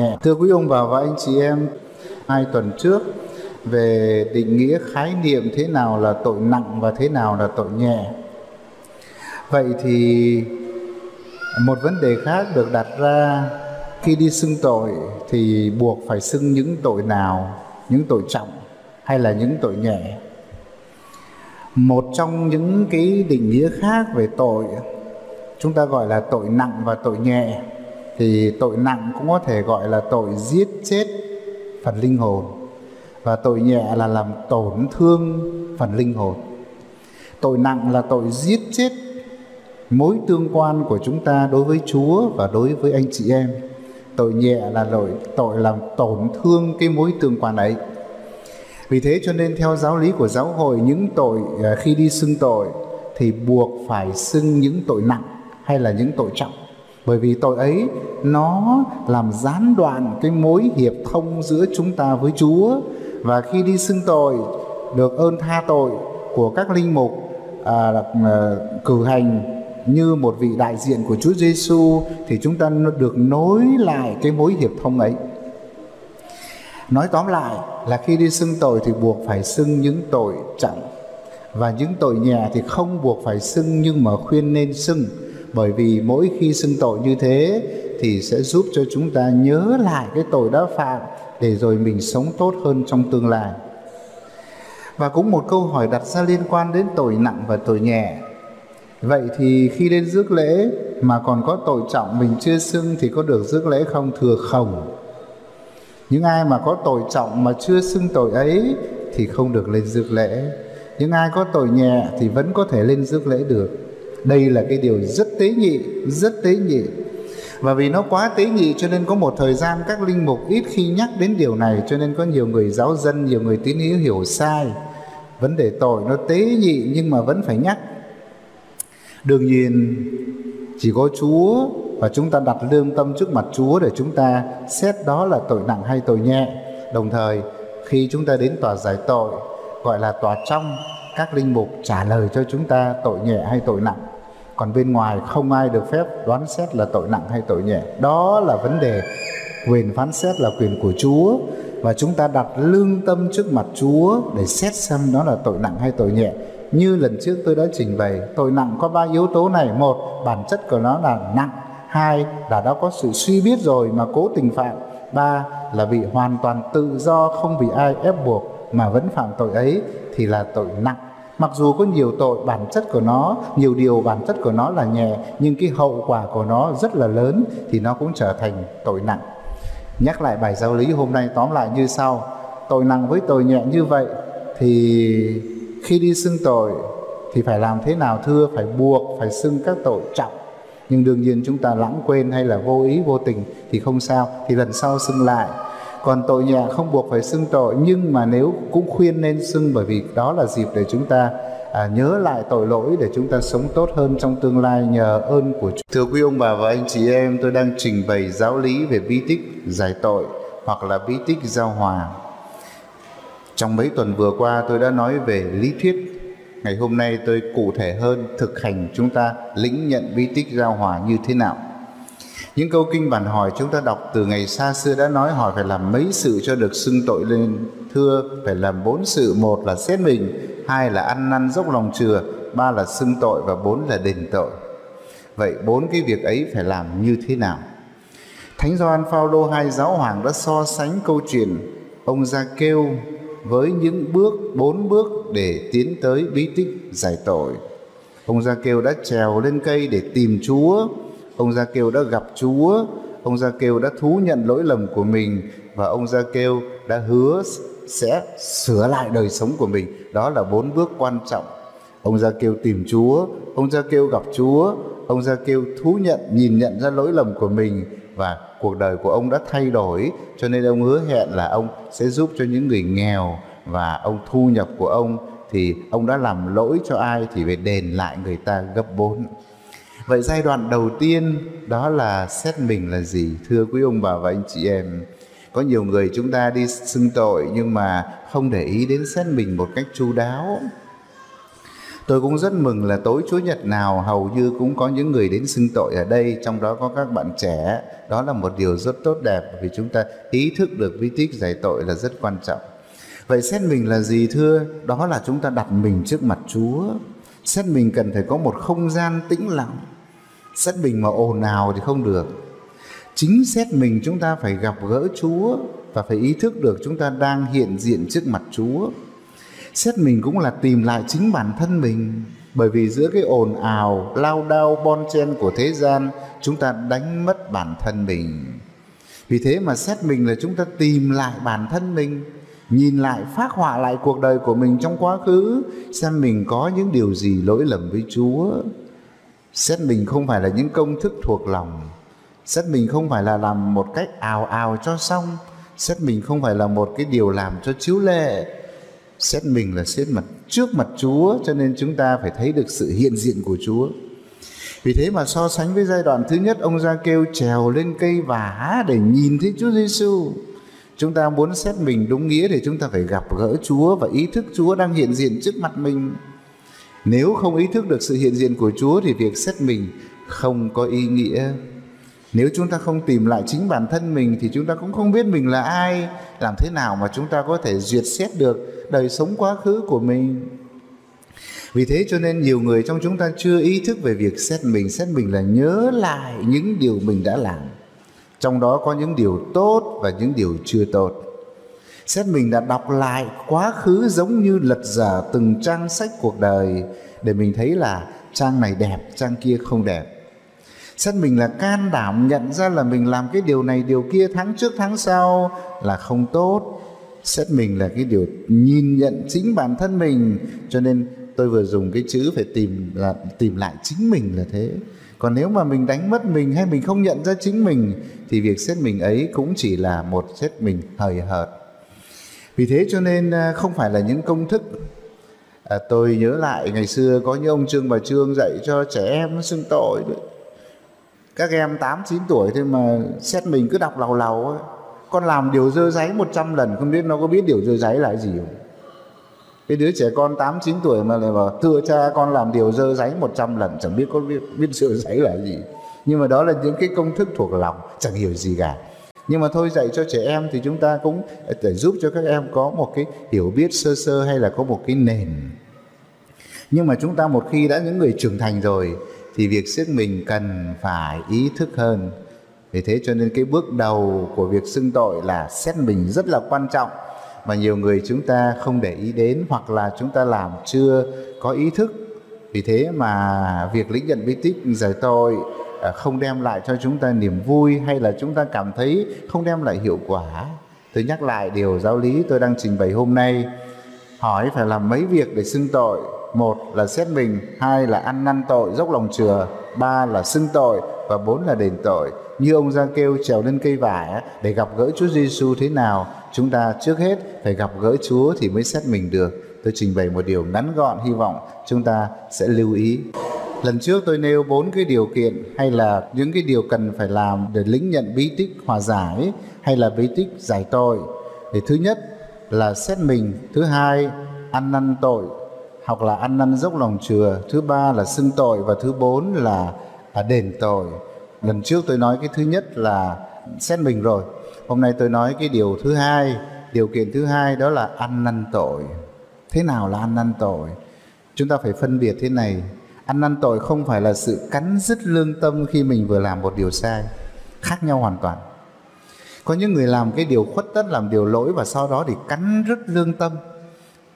Dạ. Thưa quý ông bà và anh chị em, hai tuần trước về định nghĩa khái niệm thế nào là tội nặng và thế nào là tội nhẹ. Vậy thì một vấn đề khác được đặt ra khi đi xưng tội thì buộc phải xưng những tội nào, những tội trọng hay là những tội nhẹ. Một trong những cái định nghĩa khác về tội chúng ta gọi là tội nặng và tội nhẹ thì tội nặng cũng có thể gọi là tội giết chết phần linh hồn, và tội nhẹ là làm tổn thương phần linh hồn. Tội nặng là tội giết chết mối tương quan của chúng ta đối với chúa và đối với anh chị em. Tội nhẹ là tội tội làm tổn thương cái mối tương quan ấy. Vì thế cho nên theo giáo lý của giáo hội, những tội à, khi đi xưng tội thì buộc phải xưng những tội nặng hay là những tội trọng bởi vì tội ấy nó làm gián đoạn cái mối hiệp thông giữa chúng ta với Chúa. Và khi đi xưng tội được ơn tha tội của các linh mục à, à, cử hành như một vị đại diện của Chúa Giêsu thì chúng ta được nối lại cái mối hiệp thông ấy. Nói tóm lại là khi đi xưng tội thì buộc phải xưng những tội trọng và những tội nhẹ thì không buộc phải xưng nhưng mà khuyên nên xưng bởi vì mỗi khi xưng tội như thế thì sẽ giúp cho chúng ta nhớ lại cái tội đã phạm để rồi mình sống tốt hơn trong tương lai. Và cũng một câu hỏi đặt ra liên quan đến tội nặng và tội nhẹ. Vậy thì khi đến rước lễ mà còn có tội trọng mình chưa xưng thì có được rước lễ không? Thừa không. Những ai mà có tội trọng mà chưa xưng tội ấy thì không được lên rước lễ. Những ai có tội nhẹ thì vẫn có thể lên rước lễ được đây là cái điều rất tế nhị, rất tế nhị. Và vì nó quá tế nhị cho nên có một thời gian các linh mục ít khi nhắc đến điều này, cho nên có nhiều người giáo dân, nhiều người tín hữu hiểu sai. Vấn đề tội nó tế nhị nhưng mà vẫn phải nhắc. Đương nhiên, chỉ có chúa và chúng ta đặt lương tâm trước mặt chúa để chúng ta xét đó là tội nặng hay tội nhẹ. Đồng thời, khi chúng ta đến tòa giải tội, gọi là tòa trong, các linh mục trả lời cho chúng ta tội nhẹ hay tội nặng còn bên ngoài không ai được phép đoán xét là tội nặng hay tội nhẹ. Đó là vấn đề quyền phán xét là quyền của chúa. Và chúng ta đặt lương tâm trước mặt chúa để xét xem đó là tội nặng hay tội nhẹ. Như lần trước tôi đã trình bày, tội nặng có ba yếu tố này. Một, bản chất của nó là nặng. Hai, là đã có sự suy biết rồi mà cố tình phạm. Ba, là bị hoàn toàn tự do, không bị ai ép buộc mà vẫn phạm tội ấy thì là tội nặng mặc dù có nhiều tội bản chất của nó, nhiều điều bản chất của nó là nhẹ, nhưng cái hậu quả của nó rất là lớn thì nó cũng trở thành tội nặng. Nhắc lại bài giáo lý hôm nay tóm lại như sau, tội nặng với tội nhẹ như vậy thì khi đi xưng tội thì phải làm thế nào thưa? Phải buộc, phải xưng các tội trọng. Nhưng đương nhiên chúng ta lãng quên hay là vô ý, vô tình thì không sao, thì lần sau xưng lại còn tội nhẹ không buộc phải xưng tội nhưng mà nếu cũng khuyên nên xưng bởi vì đó là dịp để chúng ta à, nhớ lại tội lỗi để chúng ta sống tốt hơn trong tương lai nhờ ơn của Chúa. Thưa quý ông bà và anh chị em, tôi đang trình bày giáo lý về bí tích giải tội hoặc là bí tích giao hòa. Trong mấy tuần vừa qua tôi đã nói về lý thuyết. Ngày hôm nay tôi cụ thể hơn thực hành chúng ta lĩnh nhận bí tích giao hòa như thế nào. Những câu kinh bản hỏi chúng ta đọc từ ngày xa xưa đã nói hỏi phải làm mấy sự cho được xưng tội lên. Thưa, phải làm bốn sự, một là xét mình, hai là ăn năn dốc lòng chừa, ba là xưng tội và bốn là đền tội. Vậy bốn cái việc ấy phải làm như thế nào? Thánh gioan phaolô hai giáo hoàng đã so sánh câu chuyện ông ra kêu với những bước, bốn bước để tiến tới bí tích giải tội. Ông ra kêu đã trèo lên cây để tìm chúa. Ông Gia Kêu đã gặp Chúa, ông Gia Kêu đã thú nhận lỗi lầm của mình và ông Gia Kêu đã hứa sẽ sửa lại đời sống của mình. Đó là bốn bước quan trọng. Ông Gia Kêu tìm Chúa, ông Gia Kêu gặp Chúa, ông Gia Kêu thú nhận, nhìn nhận ra lỗi lầm của mình và cuộc đời của ông đã thay đổi cho nên ông hứa hẹn là ông sẽ giúp cho những người nghèo và ông thu nhập của ông thì ông đã làm lỗi cho ai thì phải đền lại người ta gấp bốn Vậy giai đoạn đầu tiên đó là xét mình là gì? Thưa quý ông bà và anh chị em, có nhiều người chúng ta đi xưng tội nhưng mà không để ý đến xét mình một cách chu đáo. Tôi cũng rất mừng là tối Chúa Nhật nào hầu như cũng có những người đến xưng tội ở đây, trong đó có các bạn trẻ. Đó là một điều rất tốt đẹp vì chúng ta ý thức được vi tích giải tội là rất quan trọng. Vậy xét mình là gì thưa? Đó là chúng ta đặt mình trước mặt Chúa. Xét mình cần phải có một không gian tĩnh lặng. Xét mình mà ồn ào thì không được. Chính xét mình chúng ta phải gặp gỡ Chúa và phải ý thức được chúng ta đang hiện diện trước mặt Chúa. Xét mình cũng là tìm lại chính bản thân mình, bởi vì giữa cái ồn ào, lao đao, bon chen của thế gian, chúng ta đánh mất bản thân mình. Vì thế mà xét mình là chúng ta tìm lại bản thân mình, nhìn lại phát họa lại cuộc đời của mình trong quá khứ, xem mình có những điều gì lỗi lầm với chúa xét mình không phải là những công thức thuộc lòng xét mình không phải là làm một cách ào ào cho xong xét mình không phải là một cái điều làm cho chiếu lệ xét mình là xét mặt trước mặt Chúa, cho nên chúng ta phải thấy được sự hiện diện của Chúa. Vì thế mà so sánh với giai đoạn thứ nhất, ông ra kêu trèo lên cây vả để nhìn thấy Chúa Giêsu. Chúng ta muốn xét mình đúng nghĩa thì chúng ta phải gặp gỡ Chúa và ý thức Chúa đang hiện diện trước mặt mình. Nếu không ý thức được sự hiện diện của Chúa thì việc xét mình không có ý nghĩa. Nếu chúng ta không tìm lại chính bản thân mình thì chúng ta cũng không biết mình là ai, làm thế nào mà chúng ta có thể duyệt xét được đời sống quá khứ của mình. Vì thế cho nên nhiều người trong chúng ta chưa ý thức về việc xét mình xét mình là nhớ lại những điều mình đã làm. Trong đó có những điều tốt và những điều chưa tốt xét mình đã đọc lại quá khứ giống như lật dở từng trang sách cuộc đời, để mình thấy là trang này đẹp, trang kia không đẹp. Xét mình là can đảm nhận ra là mình làm cái điều này, điều kia tháng trước, tháng sau là không tốt. Xét mình là cái điều nhìn nhận chính bản thân mình, cho nên tôi vừa dùng cái chữ phải tìm là, tìm lại chính mình là thế. Còn nếu mà mình đánh mất mình hay mình không nhận ra chính mình, thì việc xét mình ấy cũng chỉ là một xét mình hời hợt vì thế cho nên à, không phải là những công thức. À, tôi nhớ lại ngày xưa có những ông trương bà trương dạy cho trẻ em xưng tội đấy. Các em 8 9 tuổi thôi mà xét mình cứ đọc lầu lầu ấy con làm điều dơ giấy 100 lần không biết nó có biết điều dơ giấy là gì không? Cái đứa trẻ con 8 9 tuổi mà lại bảo thưa cha con làm điều dơ giấy 100 lần chẳng biết có biết, biết dơ giấy là gì. Nhưng mà đó là những cái công thức thuộc lòng chẳng hiểu gì cả nhưng mà thôi, dạy cho trẻ em thì chúng ta cũng để giúp cho các em có một cái hiểu biết sơ sơ hay là có một cái nền. Nhưng mà chúng ta một khi đã những người trưởng thành rồi thì việc siết mình cần phải ý thức hơn. Vì thế cho nên cái bước đầu của việc xưng tội là xét mình rất là quan trọng. Mà nhiều người chúng ta không để ý đến hoặc là chúng ta làm chưa có ý thức. Vì thế mà việc lĩnh nhận bí tích giải tội À, không đem lại cho chúng ta niềm vui hay là chúng ta cảm thấy không đem lại hiệu quả. Tôi nhắc lại điều giáo lý tôi đang trình bày hôm nay. Hỏi phải làm mấy việc để xưng tội? Một là xét mình, hai là ăn năn tội, dốc lòng chừa, ba là xưng tội, và bốn là đền tội. Như ông ra kêu, trèo lên cây vải để gặp gỡ Chúa Giêsu thế nào, chúng ta trước hết phải gặp gỡ Chúa thì mới xét mình được. Tôi trình bày một điều ngắn gọn, hy vọng chúng ta sẽ lưu ý lần trước tôi nêu bốn cái điều kiện hay là những cái điều cần phải làm để lĩnh nhận bí tích hòa giải hay là bí tích giải tội. Thì thứ nhất là xét mình, thứ hai ăn năn tội hoặc là ăn năn dốc lòng chừa, thứ ba là xưng tội và thứ bốn là đền tội. Lần trước tôi nói cái thứ nhất là xét mình rồi, hôm nay tôi nói cái điều thứ hai, điều kiện thứ hai đó là ăn năn tội. Thế nào là ăn năn tội? Chúng ta phải phân biệt thế này ăn năn tội không phải là sự cắn dứt lương tâm khi mình vừa làm một điều sai khác nhau hoàn toàn. Có những người làm cái điều khuất tất làm điều lỗi và sau đó thì cắn rứt lương tâm.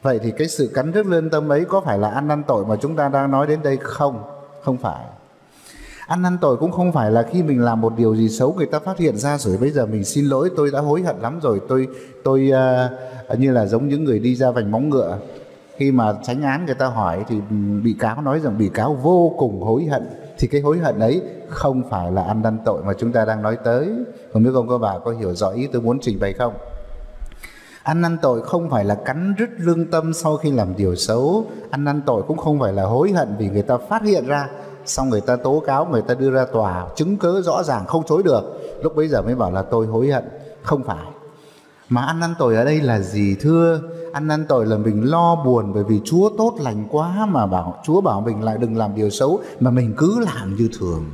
Vậy thì cái sự cắn rứt lương tâm ấy có phải là ăn năn tội mà chúng ta đang nói đến đây không? Không phải. Ăn năn tội cũng không phải là khi mình làm một điều gì xấu người ta phát hiện ra rồi bây giờ mình xin lỗi tôi đã hối hận lắm rồi tôi tôi uh, như là giống những người đi ra vành móng ngựa khi mà tránh án người ta hỏi thì bị cáo nói rằng bị cáo vô cùng hối hận. Thì cái hối hận ấy không phải là ăn năn tội mà chúng ta đang nói tới. Không biết ông cô bà có hiểu rõ ý tôi muốn trình bày không? Ăn năn tội không phải là cắn rứt lương tâm sau khi làm điều xấu. Ăn năn tội cũng không phải là hối hận vì người ta phát hiện ra. Xong người ta tố cáo, người ta đưa ra tòa, chứng cớ rõ ràng, không chối được. Lúc bấy giờ mới bảo là tôi hối hận. Không phải. Mà ăn năn tội ở đây là gì, thưa? Ăn năn tội là mình lo buồn bởi vì Chúa tốt lành quá mà bảo Chúa bảo mình lại đừng làm điều xấu mà mình cứ làm như thường.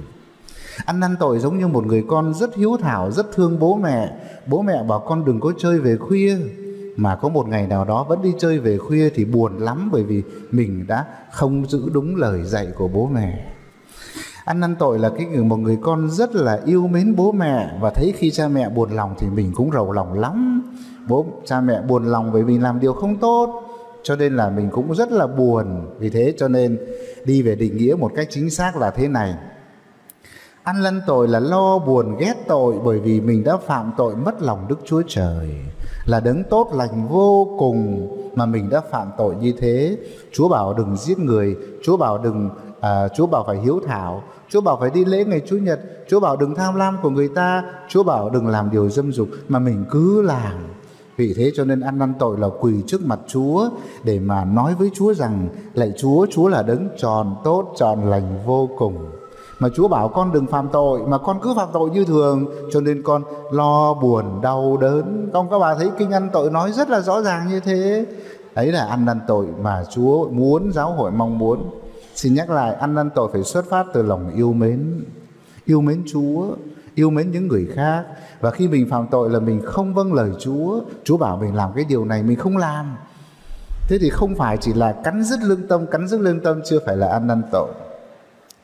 Ăn năn tội giống như một người con rất hiếu thảo, rất thương bố mẹ. Bố mẹ bảo con đừng có chơi về khuya, mà có một ngày nào đó vẫn đi chơi về khuya thì buồn lắm bởi vì mình đã không giữ đúng lời dạy của bố mẹ. Ăn năn tội là cái người một người con rất là yêu mến bố mẹ và thấy khi cha mẹ buồn lòng thì mình cũng rầu lòng lắm. Bố cha mẹ buồn lòng vì mình làm điều không tốt cho nên là mình cũng rất là buồn. Vì thế cho nên đi về định nghĩa một cách chính xác là thế này. Ăn lăn tội là lo buồn ghét tội bởi vì mình đã phạm tội mất lòng Đức Chúa Trời là đấng tốt lành vô cùng mà mình đã phạm tội như thế. Chúa bảo đừng giết người, Chúa bảo đừng à, Chúa bảo phải hiếu thảo, Chúa bảo phải đi lễ ngày Chủ nhật, Chúa bảo đừng tham lam của người ta, Chúa bảo đừng làm điều dâm dục mà mình cứ làm. Vì thế cho nên ăn năn tội là quỳ trước mặt Chúa để mà nói với Chúa rằng lạy Chúa, Chúa là đấng tròn tốt, tròn lành vô cùng. Mà Chúa bảo con đừng phạm tội mà con cứ phạm tội như thường cho nên con lo buồn đau đớn. Không các bà thấy kinh ăn tội nói rất là rõ ràng như thế. Ấy là ăn năn tội mà Chúa muốn giáo hội mong muốn. Xin nhắc lại ăn năn tội phải xuất phát từ lòng yêu mến. Yêu mến Chúa yêu mến những người khác. Và khi mình phạm tội là mình không vâng lời Chúa Chúa bảo mình làm cái điều này, mình không làm. Thế thì không phải chỉ là cắn dứt lương tâm, cắn dứt lương tâm, chưa phải là ăn năn tội.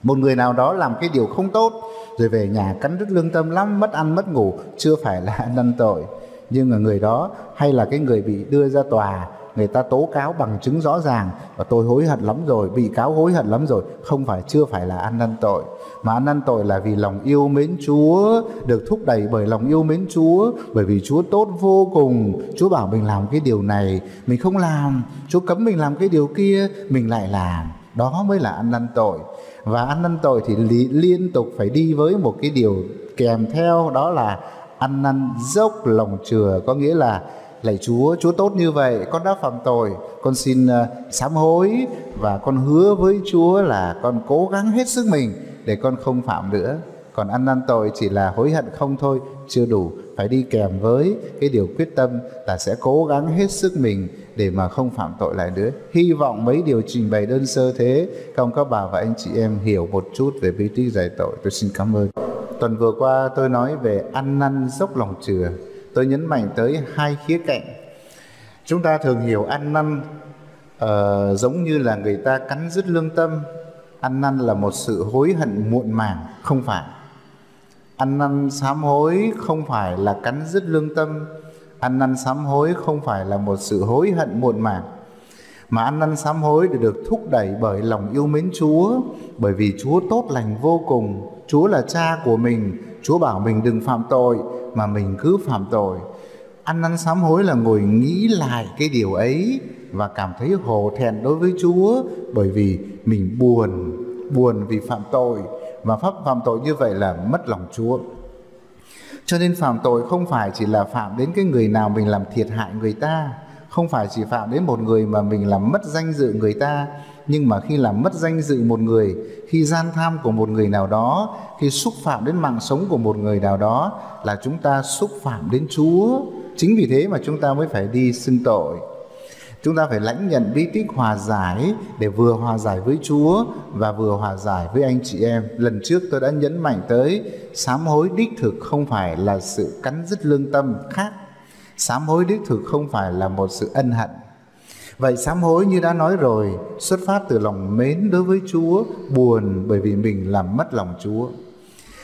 Một người nào đó làm cái điều không tốt, rồi về nhà cắn đứt lương tâm lắm, mất ăn, mất ngủ, chưa phải là ăn năn tội. Nhưng mà người đó, hay là cái người bị đưa ra tòa, người ta tố cáo bằng chứng rõ ràng, và tôi hối hận lắm rồi, bị cáo hối hận lắm rồi, không phải, chưa phải là ăn năn tội mà ăn năn tội là vì lòng yêu mến Chúa được thúc đẩy bởi lòng yêu mến Chúa bởi vì Chúa tốt vô cùng. Chúa bảo mình làm cái điều này mình không làm. Chúa cấm mình làm cái điều kia mình lại làm. Đó mới là ăn năn tội. Và ăn năn tội thì li, liên tục phải đi với một cái điều kèm theo đó là ăn năn dốc lòng chừa. Có nghĩa là lạy Chúa, Chúa tốt như vậy, con đã phạm tội, con xin uh, sám hối và con hứa với Chúa là con cố gắng hết sức mình để con không phạm nữa. Còn ăn năn tội chỉ là hối hận không thôi, chưa đủ, phải đi kèm với cái điều quyết tâm là sẽ cố gắng hết sức mình để mà không phạm tội lại nữa. Hy vọng mấy điều trình bày đơn sơ thế, các ông các bà và anh chị em hiểu một chút về bí tích giải tội. Tôi xin cảm ơn. Tuần vừa qua tôi nói về ăn năn dốc lòng chừa. Tôi nhấn mạnh tới hai khía cạnh. Chúng ta thường hiểu ăn năn uh, giống như là người ta cắn dứt lương tâm. Ăn năn là một sự hối hận muộn màng, không phải. Ăn năn sám hối không phải là cắn dứt lương tâm. Ăn năn sám hối không phải là một sự hối hận muộn màng. Mà ăn năn sám hối để được thúc đẩy bởi lòng yêu mến Chúa bởi vì Chúa tốt lành vô cùng. Chúa là cha của mình Chúa bảo mình đừng phạm tội mà mình cứ phạm tội. Ăn năn sám hối là ngồi nghĩ lại cái điều ấy và cảm thấy hổ thẹn đối với Chúa bởi vì mình buồn buồn vì phạm tội và pháp phạm tội như vậy là mất lòng Chúa cho nên phạm tội không phải chỉ là phạm đến cái người nào mình làm thiệt hại người ta, không phải chỉ phạm đến một người mà mình làm mất danh dự người ta, nhưng mà khi làm mất danh dự một người, khi gian tham của một người nào đó, khi xúc phạm đến mạng sống của một người nào đó là chúng ta xúc phạm đến Chúa. Chính vì thế mà chúng ta mới phải đi xưng tội. Chúng ta phải lãnh nhận bí tích hòa giải để vừa hòa giải với Chúa và vừa hòa giải với anh chị em. Lần trước tôi đã nhấn mạnh tới sám hối đích thực không phải là sự cắn dứt lương tâm khác. Sám hối đích thực không phải là một sự ân hận. Vậy sám hối như đã nói rồi, xuất phát từ lòng mến đối với Chúa, buồn bởi vì mình làm mất lòng Chúa.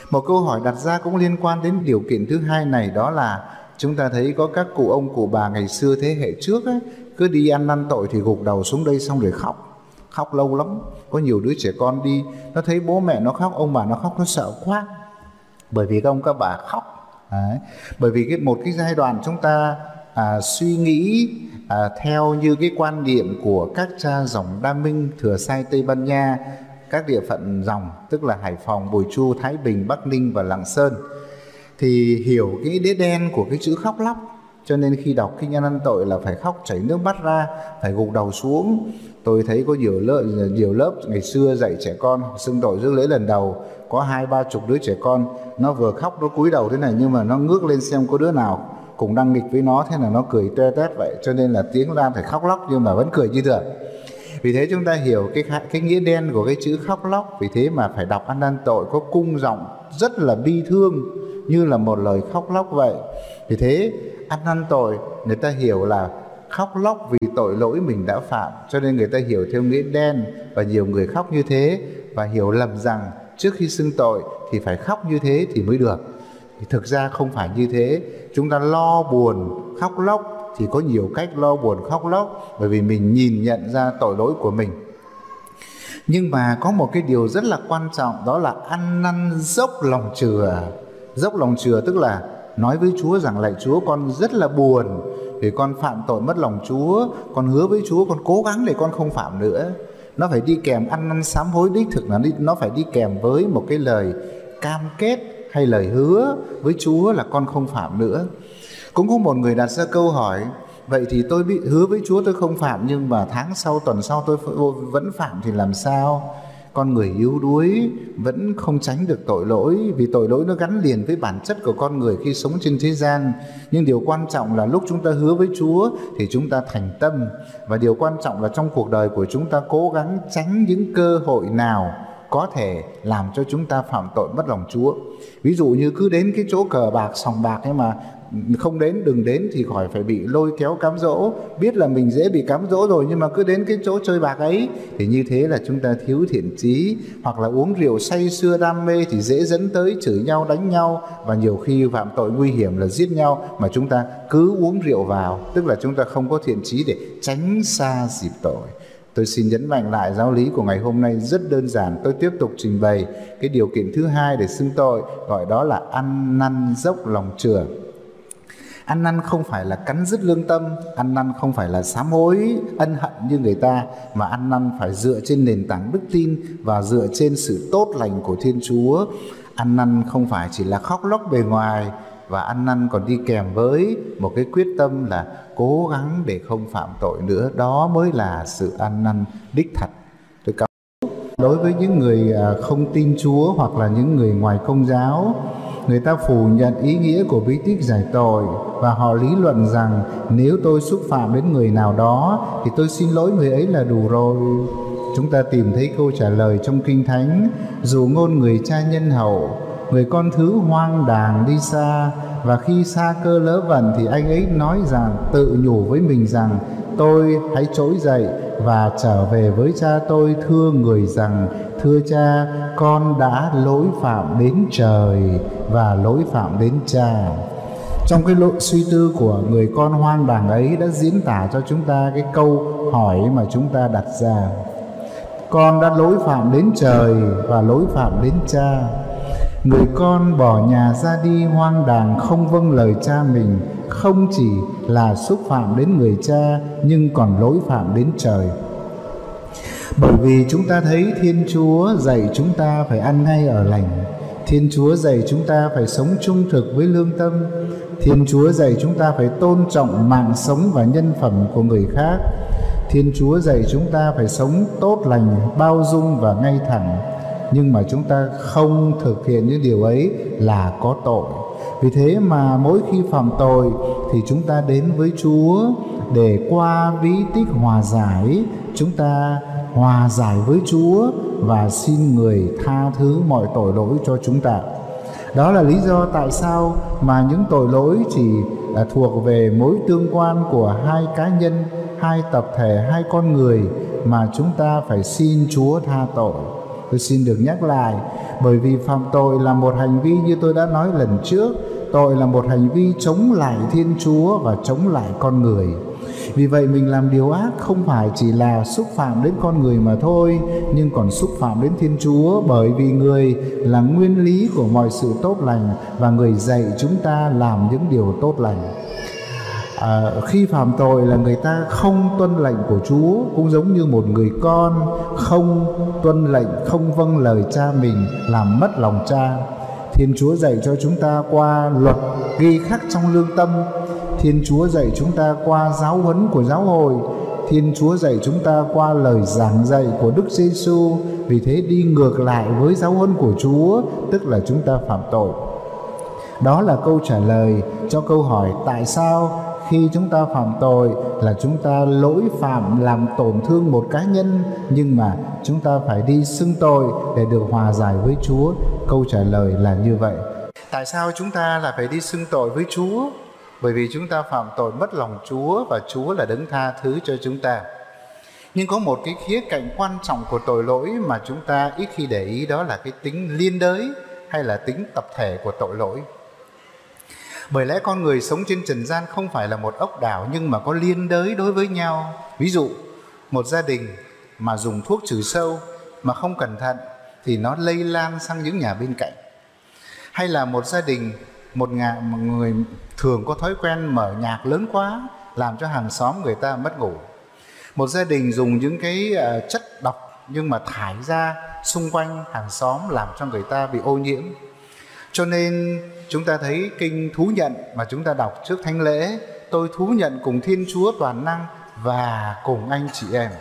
Một câu hỏi đặt ra cũng liên quan đến điều kiện thứ hai này đó là chúng ta thấy có các cụ ông cụ bà ngày xưa thế hệ trước ấy, cứ đi ăn năn tội thì gục đầu xuống đây xong rồi khóc. Khóc lâu lắm có nhiều đứa trẻ con đi nó thấy bố mẹ nó khóc ông bà nó khóc nó sợ quá. Bởi vì các ông các bà khóc. Đấy. bởi vì cái một cái giai đoạn chúng ta à, suy nghĩ à, theo như cái quan điểm của các cha dòng Đa Minh thừa sai Tây Ban Nha các địa phận dòng tức là Hải Phòng, Bùi Chu, Thái Bình, Bắc Ninh và Lạng Sơn thì hiểu cái đế đen của cái chữ khóc lóc cho nên khi đọc kinh ăn tội là phải khóc, chảy nước mắt ra, phải gục đầu xuống. Tôi thấy có nhiều lớp nhiều lớp ngày xưa dạy trẻ con xưng tội rước lễ lần đầu. Có hai, ba chục đứa trẻ con, nó vừa khóc, nó cúi đầu thế này, nhưng mà nó ngước lên xem có đứa nào cùng đang nghịch với nó, thế là nó cười toe toét vậy. Cho nên là tiếng ra phải khóc lóc, nhưng mà vẫn cười như thường. Vì thế chúng ta hiểu cái cái nghĩa đen của cái chữ khóc lóc. Vì thế mà phải đọc ăn năn tội có cung giọng rất là bi thương, như là một lời khóc lóc vậy. Vì thế ăn năn tội, người ta hiểu là khóc lóc vì tội lỗi mình đã phạm. Cho nên người ta hiểu theo nghĩa đen và nhiều người khóc như thế và hiểu lầm rằng trước khi xưng tội thì phải khóc như thế thì mới được. Thì thực ra không phải như thế. Chúng ta lo buồn, khóc lóc thì có nhiều cách lo buồn, khóc lóc bởi vì mình nhìn nhận ra tội lỗi của mình. Nhưng mà có một cái điều rất là quan trọng, đó là ăn năn dốc lòng chừa. Dốc lòng chừa tức là nói với Chúa rằng lạy Chúa, con rất là buồn vì con phạm tội mất lòng Chúa. Con hứa với Chúa, con cố gắng để con không phạm nữa. Nó phải đi kèm ăn năn sám hối đích thực. Là nó phải đi kèm với một cái lời cam kết hay lời hứa với Chúa là con không phạm nữa. Cũng có một người đặt ra câu hỏi, vậy thì tôi bị hứa với Chúa tôi không phạm, nhưng mà tháng sau, tuần sau tôi vẫn phạm thì làm sao? Con người yếu đuối vẫn không tránh được tội lỗi vì tội lỗi nó gắn liền với bản chất của con người khi sống trên thế gian nhưng điều quan trọng là lúc chúng ta hứa với chúa thì chúng ta thành tâm và điều quan trọng là trong cuộc đời của chúng ta cố gắng tránh những cơ hội nào có thể làm cho chúng ta phạm tội mất lòng Chúa. Ví dụ như cứ đến cái chỗ cờ bạc, sòng bạc ấy mà không đến đừng đến thì khỏi phải bị lôi kéo cám dỗ biết là mình dễ bị cám dỗ rồi nhưng mà cứ đến cái chỗ chơi bạc ấy thì như thế là chúng ta thiếu thiện trí hoặc là uống rượu say sưa đam mê thì dễ dẫn tới chửi nhau đánh nhau và nhiều khi phạm tội nguy hiểm là giết nhau mà chúng ta cứ uống rượu vào tức là chúng ta không có thiện trí để tránh xa dịp tội Tôi xin nhấn mạnh lại giáo lý của ngày hôm nay rất đơn giản. Tôi tiếp tục trình bày cái điều kiện thứ hai để xưng tội, gọi đó là ăn năn dốc lòng trường. Ăn năn không phải là cắn dứt lương tâm, ăn năn không phải là sám hối ân hận như người ta, mà ăn năn phải dựa trên nền tảng đức tin và dựa trên sự tốt lành của Thiên Chúa. Ăn năn không phải chỉ là khóc lóc bề ngoài, và ăn năn còn đi kèm với một cái quyết tâm là cố gắng để không phạm tội nữa. Đó mới là sự ăn năn đích thật. Tôi cảm đối với những người à, không tin Chúa hoặc là những người ngoài công giáo người ta phủ nhận ý nghĩa của bí tích giải tội và họ lý luận rằng nếu tôi xúc phạm đến người nào đó thì tôi xin lỗi người ấy là đủ rồi. Chúng ta tìm thấy câu trả lời trong kinh thánh. Dù ngôn người cha nhân hậu, người con thứ hoang đàng đi xa và khi xa cơ lỡ vần thì anh ấy nói rằng, tự nhủ với mình rằng, tôi hãy trỗi dậy và trở về với cha, tôi thưa người rằng, thưa cha con đã lỗi phạm đến trời và lỗi phạm đến cha. Trong cái lộ suy tư của người con hoang đàng ấy đã diễn tả cho chúng ta cái câu hỏi mà chúng ta đặt ra. Con đã lỗi phạm đến trời và lỗi phạm đến cha. Người con bỏ nhà ra đi hoang đàng không vâng lời cha mình, Không chỉ là xúc phạm đến người cha Nhưng còn lỗi phạm đến trời. Bởi vì chúng ta thấy Thiên Chúa dạy chúng ta phải ăn ngay ở lành. Thiên Chúa dạy chúng ta phải sống trung thực với lương tâm. Thiên Chúa dạy chúng ta phải tôn trọng mạng sống và nhân phẩm của người khác. Thiên Chúa dạy chúng ta phải sống tốt lành, bao dung và ngay thẳng. Nhưng mà chúng ta không thực hiện những điều ấy là có tội. Vì thế mà mỗi khi phạm tội thì chúng ta đến với chúa để qua bí tích hòa giải. Chúng ta hòa giải với chúa và xin người tha thứ mọi tội lỗi cho chúng ta. Đó là lý do tại sao mà những tội lỗi chỉ là thuộc về mối tương quan của hai cá nhân, hai tập thể, hai con người mà chúng ta phải xin chúa tha tội. Tôi xin được nhắc lại, bởi vì phạm tội là một hành vi như tôi đã nói lần trước, tội là một hành vi chống lại thiên chúa và chống lại con người vì vậy mình làm điều ác không phải chỉ là xúc phạm đến con người mà thôi nhưng còn xúc phạm đến thiên chúa bởi vì người là nguyên lý của mọi sự tốt lành và người dạy chúng ta làm những điều tốt lành. À, khi phạm tội là người ta không tuân lệnh của Chúa cũng giống như một người con không tuân lệnh không vâng lời cha mình làm mất lòng cha. Thiên Chúa dạy cho chúng ta qua luật ghi khắc trong lương tâm Thiên Chúa dạy chúng ta qua giáo huấn của giáo hội Thiên Chúa dạy chúng ta qua lời giảng dạy của Đức Giêsu vì thế đi ngược lại với giáo huấn của Chúa, tức là chúng ta phạm tội Đó là câu trả lời cho câu hỏi tại sao khi chúng ta phạm tội là chúng ta lỗi phạm làm tổn thương một cá nhân, nhưng mà chúng ta phải đi xưng tội để được hòa giải với Chúa. Câu trả lời là như vậy. Tại sao chúng ta là phải đi xưng tội với Chúa? Bởi vì chúng ta phạm tội mất lòng Chúa và Chúa là đấng tha thứ cho chúng ta. Nhưng có một cái khía cạnh quan trọng của tội lỗi mà chúng ta ít khi để ý đó là cái tính liên đới hay là tính tập thể của tội lỗi. Bởi lẽ con người sống trên trần gian không phải là một ốc đảo nhưng mà có liên đới đối với nhau. Ví dụ, một gia đình mà dùng thuốc trừ sâu mà không cẩn thận thì nó lây lan sang những nhà bên cạnh. Hay là một gia đình, một, một người thường có thói quen mở nhạc lớn quá làm cho hàng xóm người ta mất ngủ. Một gia đình dùng những cái ờ, chất độc nhưng mà thải ra xung quanh hàng xóm làm cho người ta bị ô nhiễm cho nên chúng ta thấy kinh thú nhận mà chúng ta đọc trước thánh lễ, tôi thú nhận cùng Thiên Chúa toàn năng và cùng anh chị em.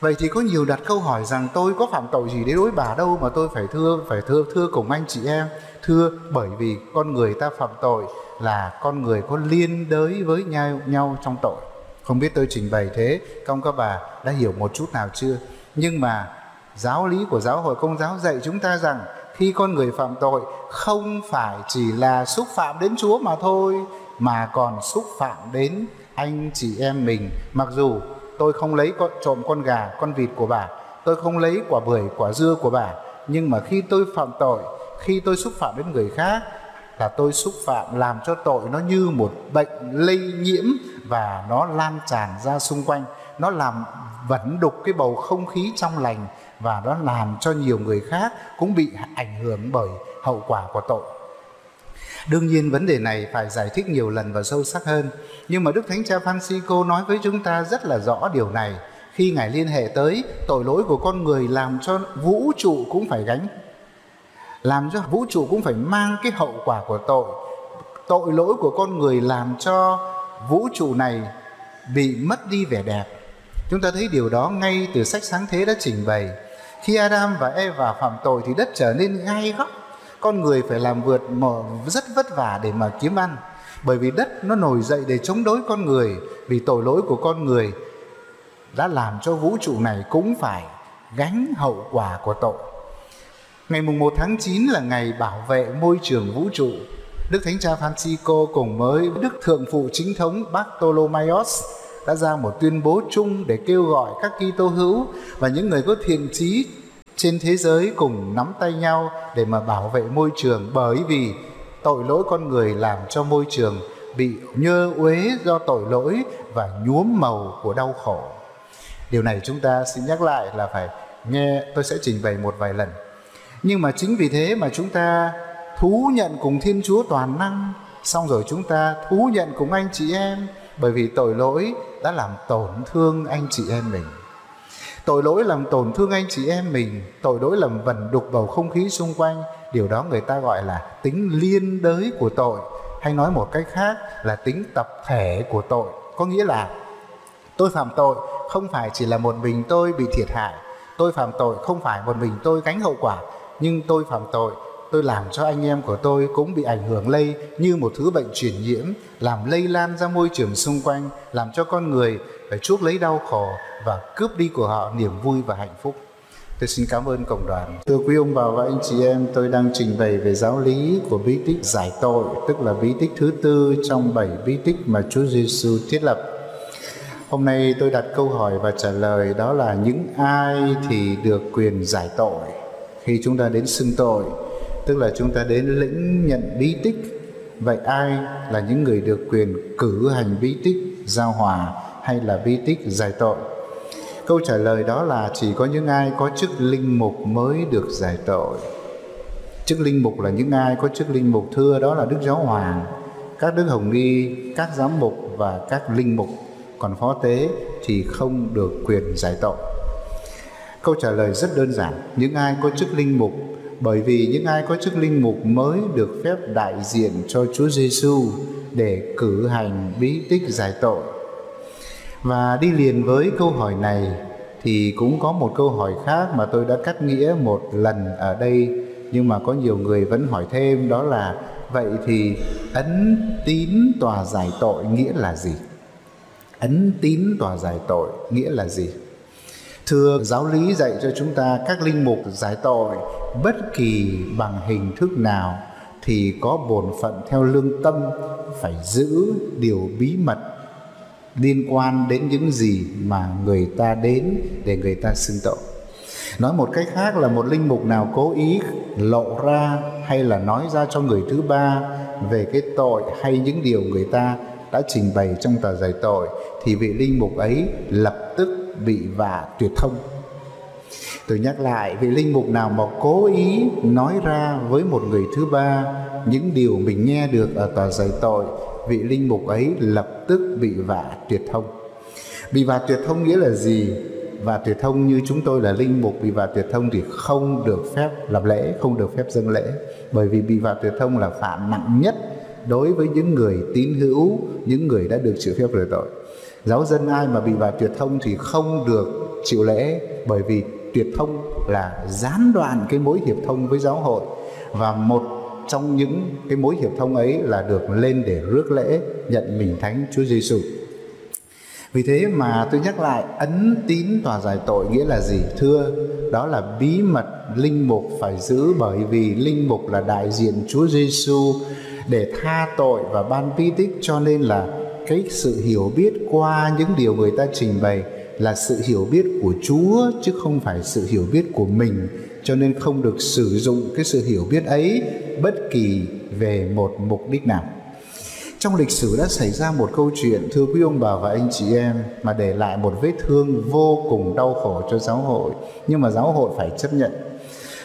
Vậy thì có nhiều đặt câu hỏi rằng tôi có phạm tội gì đến đối bà đâu mà tôi phải thưa phải thưa thưa cùng anh chị em. Thưa bởi vì con người ta phạm tội là con người có liên đới với nhau nhau trong tội. Không biết tôi trình bày thế, công các bà đã hiểu một chút nào chưa? Nhưng mà giáo lý của giáo hội công giáo dạy chúng ta rằng khi con người phạm tội không phải chỉ là xúc phạm đến Chúa mà thôi mà còn xúc phạm đến anh chị em mình mặc dù tôi không lấy con, trộm con gà, con vịt của bà. Tôi không lấy quả bưởi, quả dưa của bà. Nhưng mà khi tôi phạm tội, khi tôi xúc phạm đến người khác, là tôi xúc phạm làm cho tội nó như một bệnh lây nhiễm và nó lan tràn ra xung quanh. Nó làm vẫn đục cái bầu không khí trong lành và nó làm cho nhiều người khác cũng bị ảnh hưởng bởi hậu quả của tội. Đương nhiên vấn đề này phải giải thích nhiều lần và sâu sắc hơn. Nhưng mà Đức Thánh Cha Francisco nói với chúng ta rất là rõ điều này khi Ngài liên hệ tới, tội lỗi của con người làm cho vũ trụ cũng phải gánh. Làm cho vũ trụ cũng phải mang cái hậu quả của tội. Tội lỗi của con người làm cho vũ trụ này bị mất đi vẻ đẹp. Chúng ta thấy điều đó ngay từ sách sáng thế đã trình bày khi Adam và Eva phạm tội thì đất trở nên gai góc con người phải làm vượt rất vất vả để mà kiếm ăn bởi vì đất nó nổi dậy để chống đối con người, vì tội lỗi của con người đã làm cho vũ trụ này cũng phải gánh hậu quả của tội. Ngày mùng 1 tháng 9 là ngày bảo vệ môi trường vũ trụ. Đức Thánh Cha Francisco cùng với Đức Thượng Phụ Chính thống Bartolomaios đã ra một tuyên bố chung để kêu gọi các Kitô hữu và những người có thiện trí trên thế giới cùng nắm tay nhau để mà bảo vệ môi trường bởi vì tội lỗi con người làm cho môi trường bị nhơ uế do tội lỗi và nhuốm màu của đau khổ. Điều này chúng ta xin nhắc lại là phải nghe tôi sẽ trình bày một vài lần. Nhưng mà chính vì thế mà chúng ta thú nhận cùng Thiên Chúa toàn năng, xong rồi chúng ta thú nhận cùng anh chị em bởi vì tội lỗi đã làm tổn thương anh chị em mình tội lỗi làm tổn thương anh chị em mình tội lỗi làm vẩn đục bầu không khí xung quanh. Điều đó người ta gọi là tính liên đới của tội. Hay nói một cách khác là tính tập thể của tội. Có nghĩa là tôi phạm tội không phải chỉ là một mình tôi bị thiệt hại. Tôi phạm tội không phải một mình tôi gánh hậu quả. Nhưng tôi phạm tội tôi làm cho anh em của tôi cũng bị ảnh hưởng lây như một thứ bệnh truyền nhiễm, làm lây lan ra môi trường xung quanh, làm cho con người phải chuốc lấy đau khổ và cướp đi của họ niềm vui và hạnh phúc. Tôi xin cảm ơn cộng đoàn. Thưa quý ông bà và anh chị em, tôi đang trình bày về giáo lý của bí tích giải tội, tức là bí tích thứ tư trong bảy bí tích mà Chúa Giêsu thiết lập. Hôm nay tôi đặt câu hỏi và trả lời đó là những ai thì được quyền giải tội khi chúng ta đến xưng tội tức là chúng ta đến lĩnh nhận bí tích vậy ai là những người được quyền cử hành bí tích giao hòa hay là bi tích giải tội? Câu trả lời đó là chỉ có những ai có chức linh mục mới được giải tội. Chức linh mục là những ai có chức linh mục thưa, đó là đức giáo hoàng, các đức hồng nghi các giám mục và các linh mục. Còn phó tế thì không được quyền giải tội. Câu trả lời rất đơn giản, những ai có chức linh mục, bởi vì những ai có chức linh mục mới được phép đại diện cho Chúa Giêsu để cử hành bí tích giải tội. Và đi liền với câu hỏi này thì cũng có một câu hỏi khác mà tôi đã cắt nghĩa một lần ở đây, nhưng mà có nhiều người vẫn hỏi thêm, đó là, vậy thì ấn tín tòa giải tội nghĩa là gì? Ấn tín tòa giải tội nghĩa là gì? Thưa giáo lý dạy cho chúng ta các linh mục giải tội, bất kỳ bằng hình thức nào thì có bổn phận theo lương tâm phải giữ điều bí mật liên quan đến những gì mà người ta đến để người ta xưng tội. Nói một cách khác là một linh mục nào cố ý lộ ra hay là nói ra cho người thứ ba về cái tội hay những điều người ta đã trình bày trong tờ giải tội, thì vị linh mục ấy lập tức bị vạ tuyệt thông. Tôi nhắc lại, vị linh mục nào mà cố ý nói ra với một người thứ ba những điều mình nghe được ở tòa giải tội vị linh mục ấy lập tức bị vạ tuyệt thông. Bị vạ tuyệt thông nghĩa là gì? Và tuyệt thông như chúng tôi là linh mục, bị vạ tuyệt thông thì không được phép làm lễ, không được phép dâng lễ. Bởi vì bị vạ tuyệt thông là phạm nặng nhất đối với những người tín hữu, những người đã được chịu phép rửa tội. Giáo dân ai mà bị vạ tuyệt thông thì không được chịu lễ, bởi vì tuyệt thông là gián đoạn cái mối hiệp thông với giáo hội. Và một trong những cái mối hiệp thông ấy là được lên để rước lễ nhận mình thánh Chúa Giêsu. Vì thế mà tôi nhắc lại ấn tín tòa giải tội nghĩa là gì? Thưa, đó là bí mật linh mục phải giữ bởi vì linh mục là đại diện Chúa Giêsu để tha tội và ban bí tích cho nên là cái sự hiểu biết qua những điều người ta trình bày là sự hiểu biết của Chúa chứ không phải sự hiểu biết của mình cho nên không được sử dụng cái sự hiểu biết ấy bất kỳ về một mục đích nào. Trong lịch sử đã xảy ra một câu chuyện, thưa quý ông bà và anh chị em, mà để lại một vết thương vô cùng đau khổ cho giáo hội, nhưng mà giáo hội phải chấp nhận.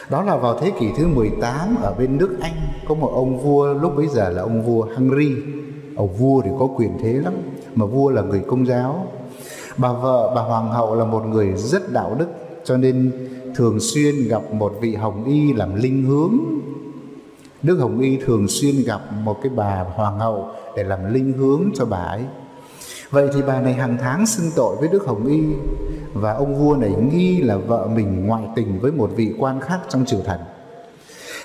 Đó là vào thế kỷ thứ 18 ở bên nước Anh, có một ông vua, lúc bấy giờ là ông vua Henry ông vua thì có quyền thế lắm, mà vua là người công giáo. Bà vợ, bà hoàng hậu là một người rất đạo đức, cho nên thường xuyên gặp một vị hồng y làm linh hướng. Đức hồng y thường xuyên gặp một cái bà hoàng hậu để làm linh hướng cho bà ấy. Vậy thì bà này hàng tháng xưng tội với đức hồng y và ông vua này nghi là vợ mình ngoại tình với một vị quan khác trong triều thần.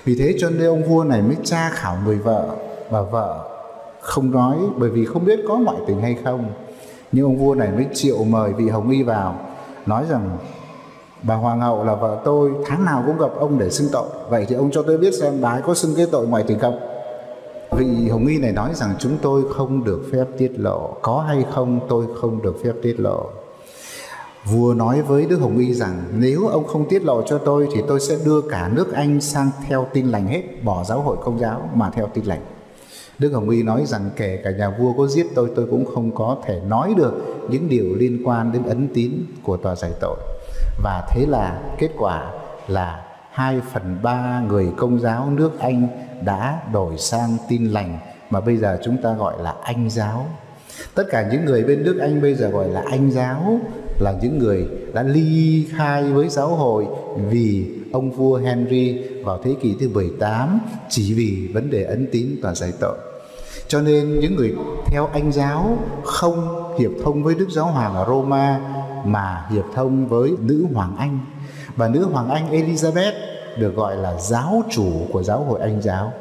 Vì thế cho nên ông vua này mới tra khảo người vợ và vợ không nói, bởi vì không biết có ngoại tình hay không. Nhưng ông vua này mới triệu mời vị hồng y vào, nói rằng bà hoàng hậu là vợ tôi, tháng nào cũng gặp ông để xưng tội. Vậy thì ông cho tôi biết xem bà ấy có xưng cái tội ngoại tình không. Vị hồng y này nói rằng chúng tôi không được phép tiết lộ. Có hay không, tôi không được phép tiết lộ. Vua nói với đức hồng y rằng, nếu ông không tiết lộ cho tôi thì tôi sẽ đưa cả nước anh sang theo tin lành hết, bỏ giáo hội công giáo mà theo tin lành. Đức Hồng Y nói rằng, kể cả nhà vua có giết tôi tôi cũng không có thể nói được những điều liên quan đến ấn tín của tòa giải tội. Và thế là kết quả là 2 phần 3 người công giáo nước Anh đã đổi sang tin lành mà bây giờ chúng ta gọi là Anh giáo. Tất cả những người bên nước Anh bây giờ gọi là Anh giáo là những người đã ly khai với giáo hội vì ông vua Henry vào thế kỷ thứ 18 chỉ vì vấn đề ấn tín và giải tội. Cho nên những người theo Anh giáo không hiệp thông với Đức Giáo Hoàng ở Roma mà hiệp thông với nữ hoàng Anh. Và nữ hoàng Anh Elizabeth được gọi là giáo chủ của giáo hội Anh giáo.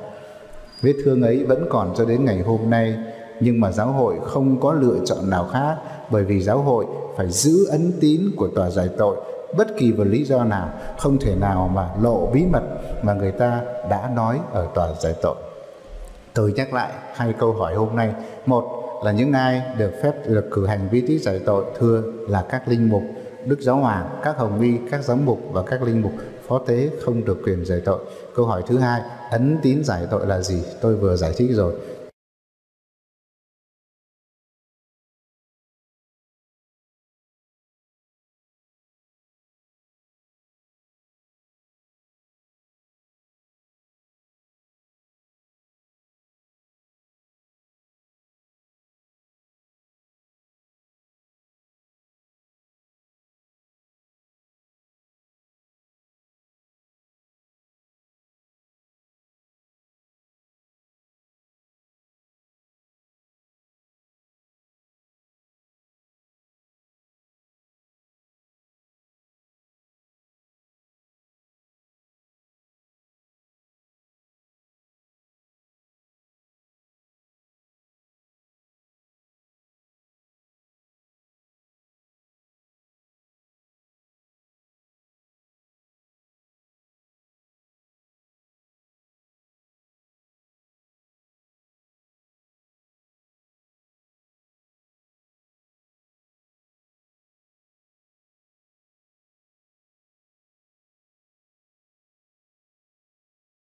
Vết thương ấy vẫn còn cho đến ngày hôm nay, nhưng mà giáo hội không có lựa chọn nào khác, bởi vì giáo hội phải giữ ấn tín của tòa giải tội, bất kỳ một lý do nào, không thể nào mà lộ bí mật mà người ta đã nói ở tòa giải tội tôi nhắc lại hai câu hỏi hôm nay một là những ai được phép được cử hành vi tích giải tội thưa là các linh mục, đức giáo hoàng, các hồng y các giám mục và các linh mục, phó tế không được quyền giải tội. Câu hỏi thứ hai, ấn tín giải tội là gì? Tôi vừa giải thích rồi.